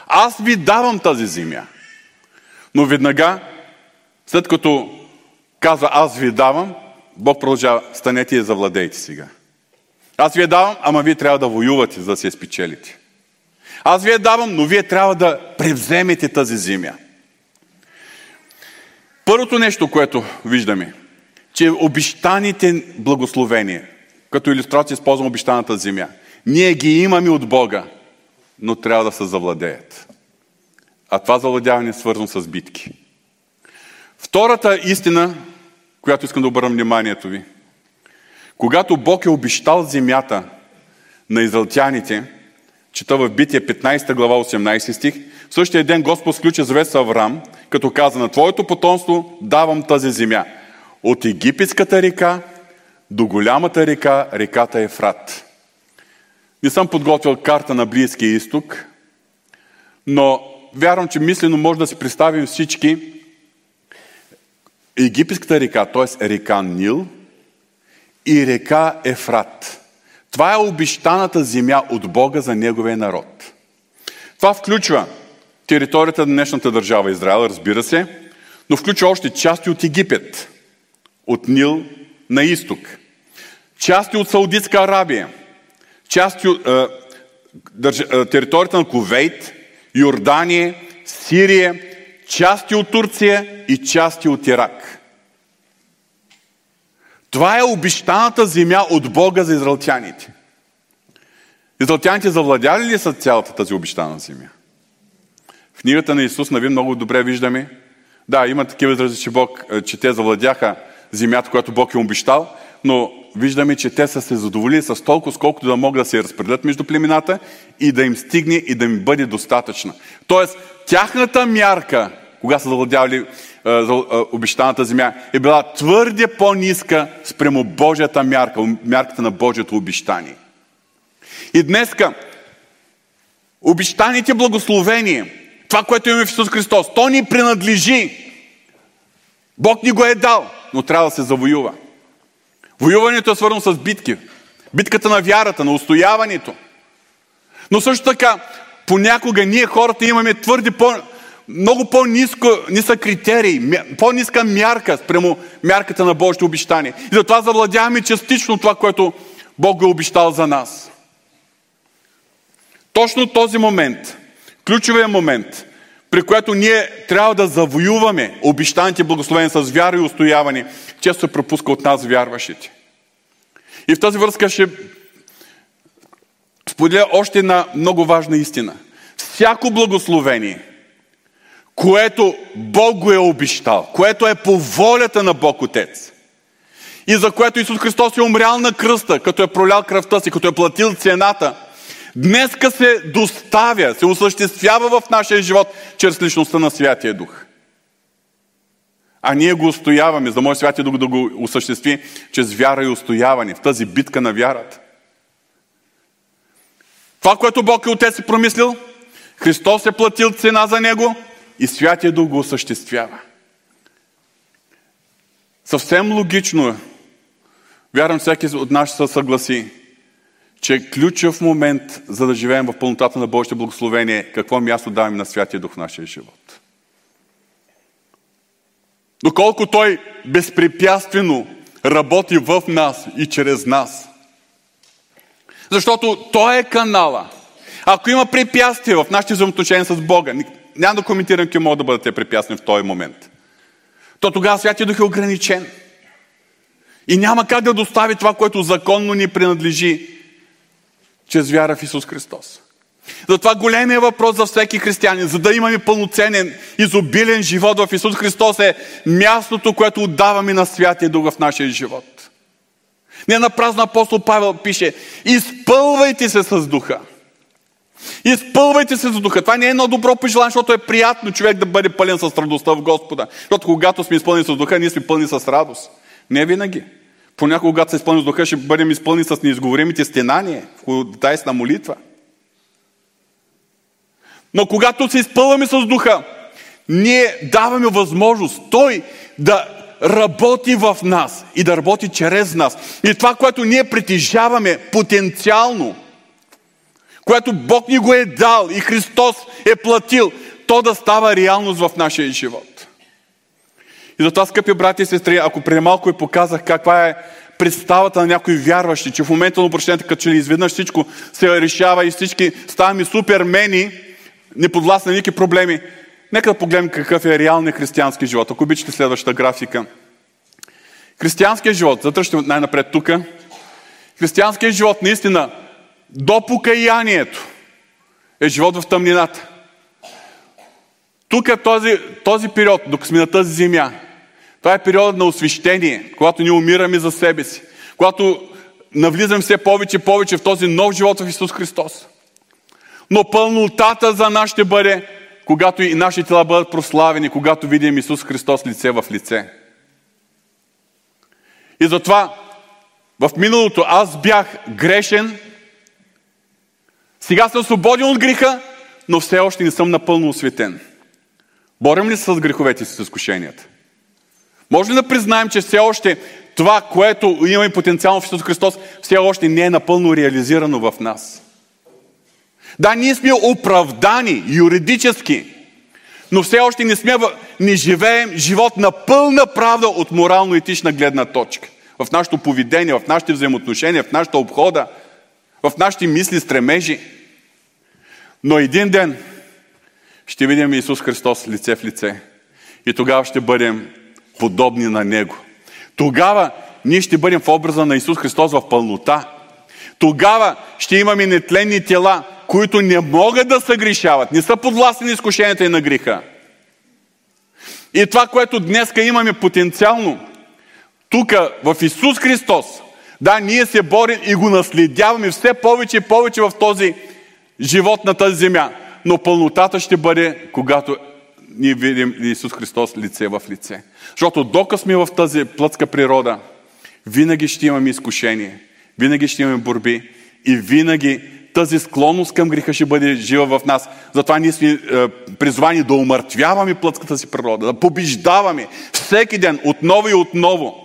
Аз ви давам тази земя. Но веднага, след като казва аз ви давам, Бог продължава, станете и завладейте сега. Аз ви я давам, ама вие трябва да воювате, за да се спечелите. Аз ви я давам, но вие трябва да превземете тази земя. Първото нещо, което виждаме, че обещаните благословения, като иллюстрация използвам обещаната земя, ние ги имаме от Бога, но трябва да се завладеят. А това завладяване е свързано с битки. Втората истина, която искам да обърна вниманието ви, когато Бог е обещал земята на израелтяните, чета в Битие 15 глава 18 стих, същия ден Господ сключи завет с Авраам, като каза на Твоето потомство давам тази земя. От египетската река до голямата река, реката Ефрат. Не съм подготвил карта на Близкия изток, но вярвам, че мислено може да си представим всички египетската река, т.е. река Нил и река Ефрат. Това е обещаната земя от Бога за Неговия народ. Това включва територията на днешната държава Израел, разбира се, но включва още части от Египет, от Нил на изток, части от Саудитска Арабия, части от е, държ, е, територията на Ковейт, Йордания, Сирия, части от Турция и части от Ирак. Това е обещаната земя от Бога за израелтяните. Израелтяните завладяли ли са цялата тази обещана земя? Книгата на Исус Навин много добре виждаме, да, има такива изрази, че, Бог, е, че те завладяха земята, която Бог е обещал, но виждаме, че те са се задоволили с толкова, сколкото да могат да се разпределят между племената и да им стигне и да им бъде достатъчна. Тоест, тяхната мярка, кога са завладявали е, е, обещаната земя, е била твърде по-ниска спрямо Божията мярка, мярката на Божието обещание. И днеска, обещаните благословения, това, което имаме в Исус Христос, то ни принадлежи. Бог ни го е дал, но трябва да се завоюва. Воюването е свързано с битки. Битката на вярата, на устояването. Но също така, понякога ние хората имаме твърди по, много по-ниско, ниска критерии, по-ниска мярка спрямо мярката на Божите обещания. И затова завладяваме частично това, което Бог е обещал за нас. Точно този момент, ключовия момент, при което ние трябва да завоюваме обещаните благословения с вяра и устояване, често се пропуска от нас вярващите. И в тази връзка ще споделя още една много важна истина. Всяко благословение, което Бог го е обещал, което е по волята на Бог Отец, и за което Исус Христос е умрял на кръста, като е пролял кръвта си, като е платил цената – днеска се доставя, се осъществява в нашия живот чрез личността на Святия Дух. А ние го устояваме, за да може Святия Дух да го осъществи чрез вяра и устояване в тази битка на вярата. Това, което Бог и Отец е промислил, Христос е платил цена за него и Святия Дух го осъществява. Съвсем логично е. Вярвам, всеки от нас се съгласи, че е ключов момент, за да живеем в пълнотата на Божите благословение, какво място даваме на Святия Дух в нашия живот. Доколко Той безпрепятствено работи в нас и чрез нас. Защото Той е канала. Ако има препятствия в нашите взаимоотношения с Бога, няма да коментирам какви могат да бъдат те в този момент, то тогава Святия Дух е ограничен. И няма как да достави това, което законно ни принадлежи чрез вяра в Исус Христос. Затова големия въпрос за всеки християнин, за да имаме пълноценен, изобилен живот в Исус Христос е мястото, което отдаваме на Святия Дух в нашия живот. Не на празно апостол Павел пише, изпълвайте се с духа. Изпълвайте се с духа. Това не е едно добро пожелание, защото е приятно човек да бъде пълен с радостта в Господа. Защото когато сме изпълнени с духа, ние сме пълни с радост. Не винаги. Понякога, когато се изпълни с духа, ще бъдем изпълни с неизговоримите стенания в на молитва. Но когато се изпълваме с духа, ние даваме възможност Той да работи в нас и да работи чрез нас. И това, което ние притежаваме потенциално, което Бог ни го е дал и Христос е платил, то да става реалност в нашия живот. И затова, скъпи брати и сестри, ако преди малко ви показах каква е представата на някои вярващи, че в момента на обращението, като че ли изведнъж всичко се решава и всички ставаме супермени, неподвластни на никакви проблеми, нека да погледнем какъв е реалният християнски живот. Ако обичате следващата графика. Християнският живот, затръщаме най-напред тук. Християнският живот наистина до покаянието е живот в тъмнината. Тук е този, този период, докато сме на тази земя, това е периодът на освещение, когато ние умираме за себе си, когато навлизаме все повече и повече в този нов живот в Исус Христос. Но пълнотата за нас ще бъде, когато и нашите тела бъдат прославени, когато видим Исус Христос лице в лице. И затова в миналото аз бях грешен, сега съм свободен от греха, но все още не съм напълно осветен. Борим ли се с греховете си, с изкушенията? Може ли да признаем, че все още това, което имаме потенциално в Исус Христос, все още не е напълно реализирано в нас? Да, ние сме оправдани юридически, но все още не, сме, не живеем живот на пълна правда от морално-етична гледна точка. В нашето поведение, в нашите взаимоотношения, в нашата обхода, в нашите мисли, стремежи. Но един ден ще видим Исус Христос лице в лице. И тогава ще бъдем подобни на Него. Тогава ние ще бъдем в образа на Исус Христос в пълнота. Тогава ще имаме нетленни тела, които не могат да съгрешават, не са подвластни на изкушенията и на греха. И това, което днеска имаме потенциално, тук в Исус Христос, да, ние се борим и го наследяваме все повече и повече в този живот на тази земя. Но пълнотата ще бъде, когато ние видим Исус Христос лице в лице. Защото докато сме в тази плътска природа, винаги ще имаме изкушение, винаги ще имаме борби и винаги тази склонност към греха ще бъде жива в нас. Затова ние сме е, призвани да умъртвяваме плътската си природа, да побеждаваме всеки ден, отново и отново,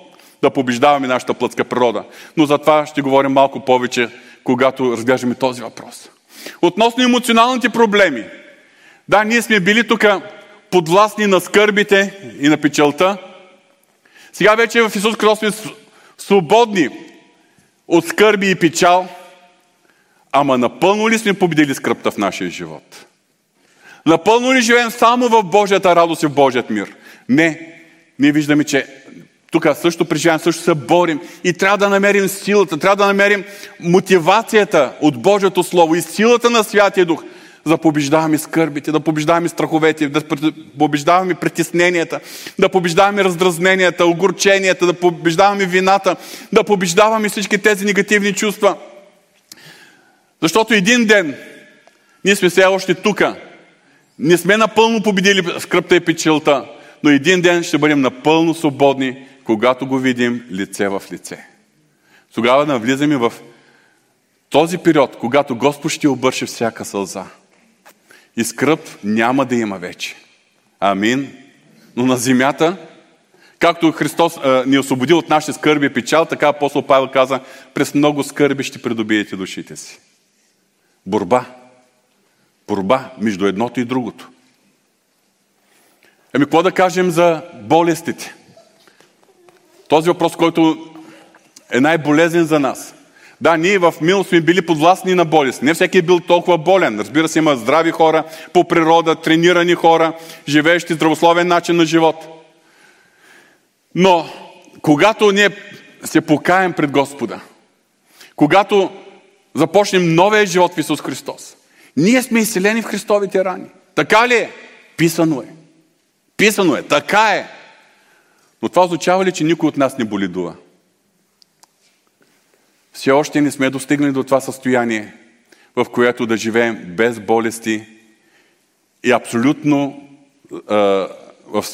да побеждаваме нашата плътска природа. Но за това ще говорим малко повече, когато разглеждаме този въпрос. Относно емоционалните проблеми. Да, ние сме били тук подвластни на скърбите и на печелта. Сега вече в Исус Христос сме свободни от скърби и печал, ама напълно ли сме победили скръпта в нашия живот? Напълно ли живеем само в Божията радост и в Божият мир? Не. Ние виждаме, че тук също преживяваме, също се борим и трябва да намерим силата, трябва да намерим мотивацията от Божието Слово и силата на Святия Дух, да побеждаваме скърбите, да побеждаваме страховете, да побеждаваме притесненията, да побеждаваме раздразненията, огорченията, да побеждаваме вината, да побеждаваме всички тези негативни чувства. Защото един ден ние сме все още тука. Не сме напълно победили скръпта и печелта, но един ден ще бъдем напълно свободни когато го видим лице в лице. Тогава навлизаме в този период, когато Господ ще обърши всяка сълза. И скръп няма да има вече. Амин. Но на земята, както Христос а, ни освободи от нашите скърби и печал, така апостол Павел каза, през много скърби ще придобиете душите си. Борба. Борба между едното и другото. Ами какво да кажем за болестите? Този въпрос, който е най-болезен за нас. Да, ние в минало сме били подвластни на болест. Не всеки е бил толкова болен. Разбира се, има здрави хора, по природа, тренирани хора, живеещи здравословен начин на живот. Но, когато ние се покаем пред Господа, когато започнем новия живот в Исус Христос, Ние сме изцелени в Христовите рани. Така ли е? Писано е. Писано е. Така е. Но това означава ли, че никой от нас не боледува? Все още не сме достигнали до това състояние, в което да живеем без болести и абсолютно, в,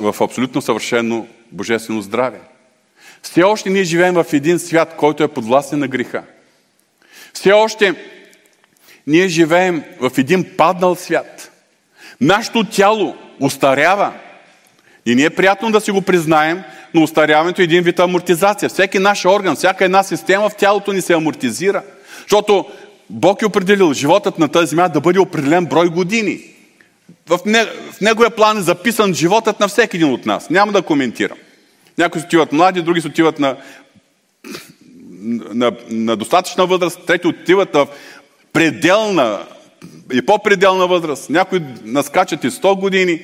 в абсолютно съвършено божествено здраве. Все още ние живеем в един свят, който е подвластен на греха. Все още ние живеем в един паднал свят. Нашето тяло устарява. И не е приятно да си го признаем, но устаряването е един вид амортизация. Всеки наш орган, всяка една система в тялото ни се амортизира. Защото Бог е определил животът на тази земя да бъде определен брой години. В, не, в неговия план е записан животът на всеки един от нас. Няма да коментирам. Някои отиват млади, други отиват на, на, на достатъчна възраст, трети отиват в пределна и по-пределна възраст. Някои наскачат и 100 години.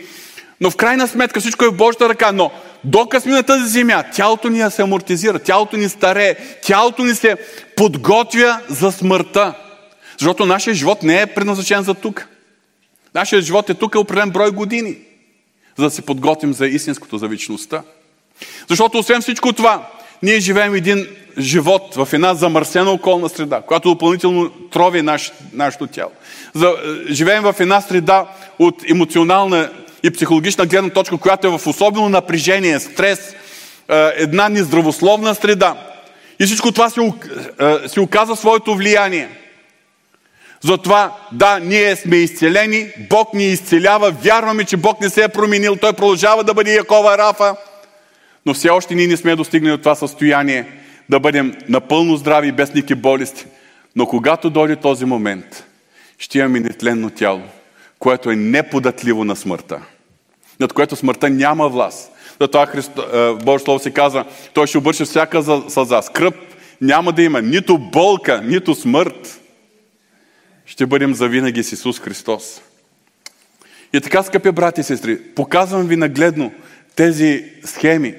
Но в крайна сметка всичко е в Божията ръка. Но докато сме на тази земя, тялото ни се амортизира, тялото ни старее, тялото ни се подготвя за смъртта. Защото нашия живот не е предназначен за тук. Нашия живот е тук определен брой години, за да се подготвим за истинското, за вечността. Защото освен всичко това, ние живеем един живот в една замърсена околна среда, която допълнително трови наш, нашето тяло. За, е, живеем в една среда от емоционална и психологична гледна точка, която е в особено напрежение, стрес, е, една нездравословна среда. И всичко това е, си оказа своето влияние. Затова, да, ние сме изцелени, Бог ни изцелява, вярваме, че Бог не се е променил, Той продължава да бъде Якова Рафа, но все още ние не сме достигнали до това състояние да бъдем напълно здрави без никакви болести. Но когато дойде този момент, ще имаме нетленно тяло, което е неподатливо на смъртта, над което смъртта няма власт. Затова Христо, е, Божие Слово се казва, Той ще обърши всяка сълза. Скръп няма да има нито болка, нито смърт. Ще бъдем завинаги с Исус Христос. И така, скъпи брати и сестри, показвам ви нагледно тези схеми,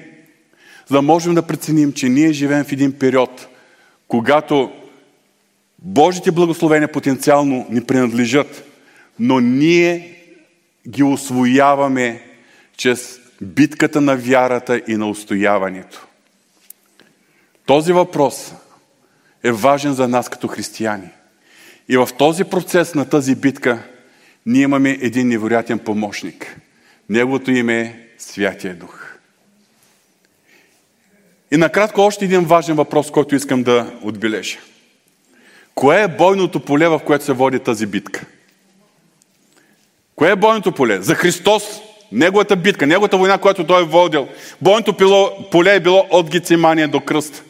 за да можем да преценим, че ние живеем в един период, когато Божите благословения потенциално ни принадлежат, но ние ги освояваме чрез битката на вярата и на устояването. Този въпрос е важен за нас като християни. И в този процес на тази битка ние имаме един невероятен помощник. Неговото име е Святия Дух. И накратко още един важен въпрос, който искам да отбележа. Кое е бойното поле, в което се води тази битка? Кое е бойното поле? За Христос, неговата битка, неговата война, която той е водил. Бойното поле е било от Гецимания до кръст.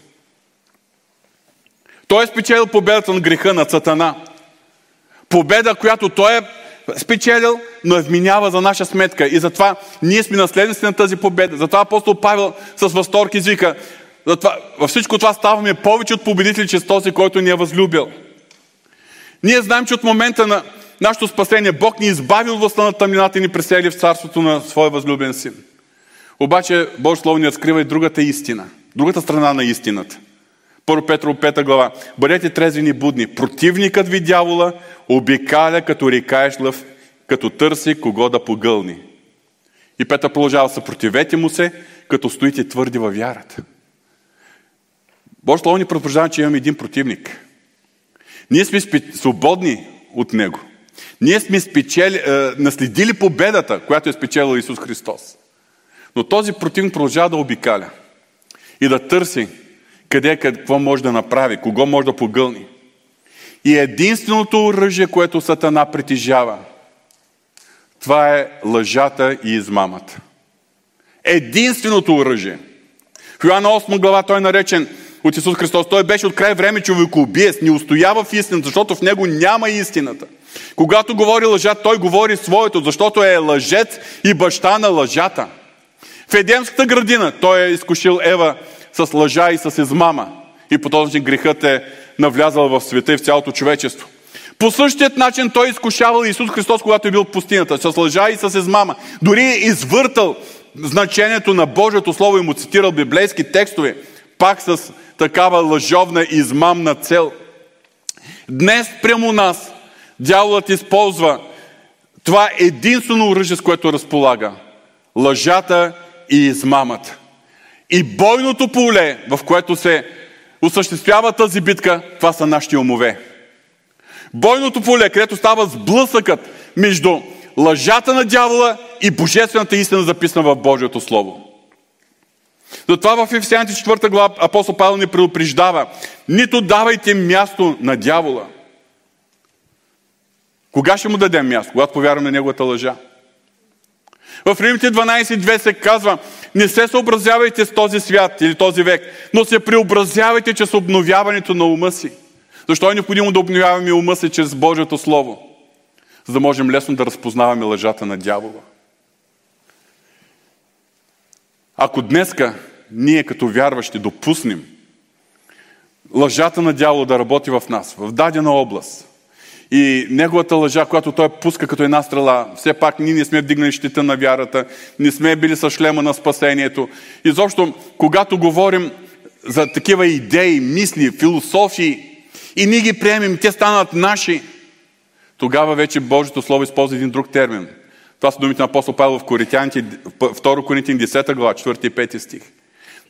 Той е спечелил победата на греха на Сатана. Победа, която той е спечелил, но е вменява за наша сметка. И затова ние сме наследници на тази победа. Затова апостол Павел с възторг извика, затова, във всичко това ставаме повече от победители чрез този, който ни е възлюбил. Ние знаем, че от момента на нашето спасение Бог ни избави от властта на тъмнината и ни пресели в царството на своя възлюбен син. Обаче Божие Слово ни разкрива и другата истина, другата страна на истината. Първо Петро 5 глава. Бъдете трезвени будни. Противникът ви дявола обикаля като рекаеш лъв, като търси кого да погълни. И Петър продължава, съпротивете му се, като стоите твърди във вярата. Божие Слово ни предупреждава, че имаме един противник. Ние сме свободни от него. Ние сме спечели, е, наследили победата, която е спечелил Исус Христос. Но този противник продължава да обикаля и да търси къде, какво може да направи, кого може да погълни. И единственото оръжие, което Сатана притежава, това е лъжата и измамата. Единственото оръжие. В Йоанна 8 глава той е наречен от Исус Христос. Той беше от край време човекоубиец, не устоява в истината, защото в него няма истината. Когато говори лъжа, той говори своето, защото е лъжец и баща на лъжата. В Едемската градина той е изкушил Ева с лъжа и с измама. И по този начин грехът е навлязал в света и в цялото човечество. По същият начин той изкушавал Исус Христос, когато е бил в пустинята, с лъжа и с измама. Дори е извъртал значението на Божието Слово и му цитирал библейски текстове, пак с такава лъжовна и измамна цел. Днес прямо нас Дяволът използва това единствено оръжие, с което разполага. Лъжата и измамата. И бойното поле, в което се осъществява тази битка, това са нашите умове. Бойното поле, където става сблъсъкът между лъжата на дявола и божествената истина, записана в Божието Слово. Затова в Ефесяните 4 глава апостол Павел ни предупреждава. Нито давайте място на дявола. Кога ще му дадем място? Когато повярваме на неговата лъжа. В Римите 12.2 се казва, не се съобразявайте с този свят или този век, но се преобразявайте чрез обновяването на ума си. Защо е необходимо да обновяваме ума си чрез Божието Слово? За да можем лесно да разпознаваме лъжата на дявола. Ако днеска ние като вярващи допуснем лъжата на дявола да работи в нас, в дадена област, и неговата лъжа, която той пуска като една стрела, все пак ние не сме вдигнали щита на вярата, не сме били с шлема на спасението. Изобщо, когато говорим за такива идеи, мисли, философии и ние ги приемем, те станат наши, тогава вече Божието Слово използва един друг термин. Това са думите на апостол Павел в Коринтияните, 2 Коринтияни 10 глава, 4 и 5 стих.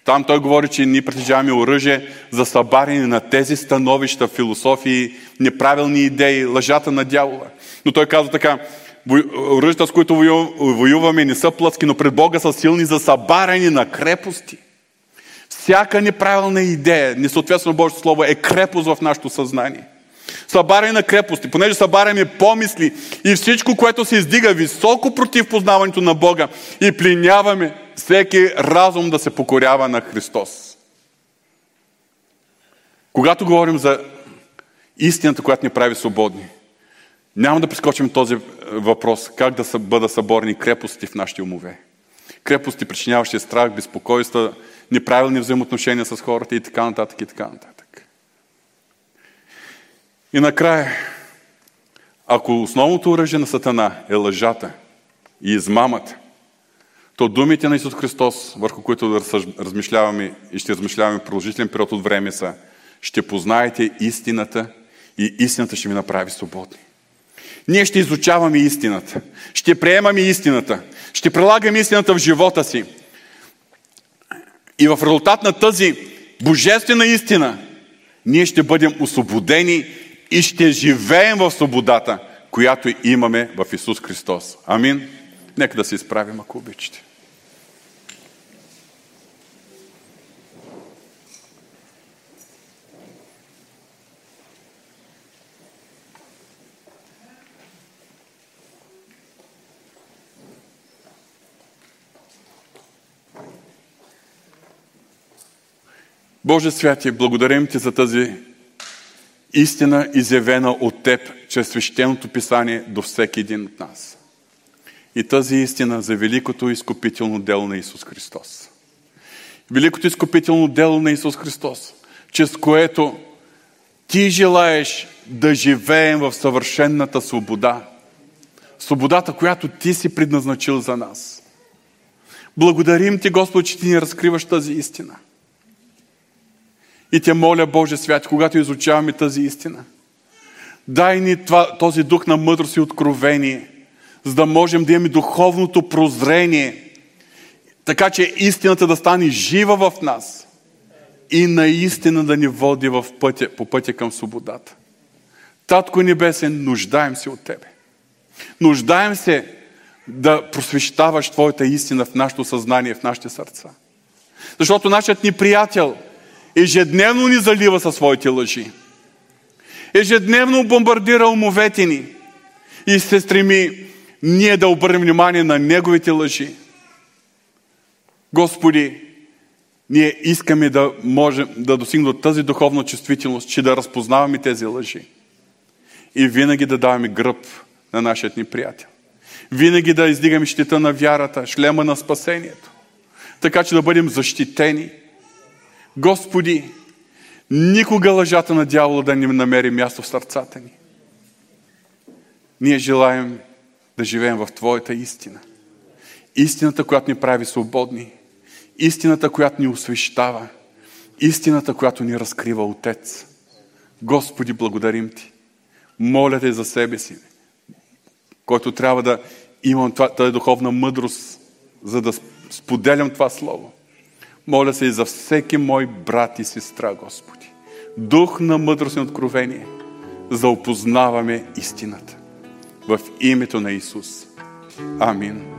Там той говори, че ние притежаваме оръжие за събаряне на тези становища, философии, неправилни идеи, лъжата на дявола. Но той казва така, оръжията, с които воюваме, не са плътски, но пред Бога са силни за събаряне на крепости. Всяка неправилна идея, несъответствено Божието Слово, е крепост в нашето съзнание. Събаряне на крепости, понеже събаряме помисли и всичко, което се издига високо против познаването на Бога и плиняваме всеки разум да се покорява на Христос. Когато говорим за истината, която ни прави свободни, няма да прескочим този въпрос, как да бъдат съборни крепости в нашите умове. Крепости, причиняващи страх, безпокойства, неправилни взаимоотношения с хората и така нататък и така нататък. И накрая, ако основното оръжие на Сатана е лъжата и измамата, то думите на Исус Христос, върху които размишляваме и ще размишляваме продължителен период от време са ще познаете истината и истината ще ви направи свободни. Ние ще изучаваме истината, ще приемаме истината, ще прилагаме истината в живота си. И в резултат на тази божествена истина, ние ще бъдем освободени и ще живеем в свободата, която имаме в Исус Христос. Амин. Нека да се изправим, ако обичате. Боже святи, благодарим Ти за тази истина, изявена от Теб, чрез свещеното писание до всеки един от нас. И тази истина за великото изкупително дело на Исус Христос. Великото изкупително дело на Исус Христос, чрез което Ти желаеш да живеем в съвършенната свобода. Свободата, която Ти си предназначил за нас. Благодарим Ти, Господи, че Ти ни разкриваш тази истина – и те моля, Боже свят, когато изучаваме тази истина, дай ни това, този дух на мъдрост и откровение, за да можем да имаме духовното прозрение, така че истината да стане жива в нас и наистина да ни води в пътя, по пътя към свободата. Татко Небесен, нуждаем се от Тебе. Нуждаем се да просвещаваш Твоята истина в нашето съзнание, в нашите сърца. Защото нашият ни приятел – ежедневно ни залива със своите лъжи. Ежедневно бомбардира умовете ни и се стреми ние да обърнем внимание на Неговите лъжи. Господи, ние искаме да можем да достигнем до тази духовна чувствителност, че да разпознаваме тези лъжи. И винаги да даваме гръб на нашият ни приятел. Винаги да издигаме щита на вярата, шлема на спасението. Така че да бъдем защитени – Господи, никога лъжата на дявола да не намери място в сърцата ни. Ние желаем да живеем в Твоята истина. Истината, която ни прави свободни. Истината, която ни освещава. Истината, която ни разкрива Отец. Господи, благодарим Ти. Моля те за себе си, който трябва да имам тази духовна мъдрост, за да споделям това слово. Моля се и за всеки мой брат и сестра, Господи. Дух на мъдрост и откровение, за опознаваме истината. В името на Исус. Амин.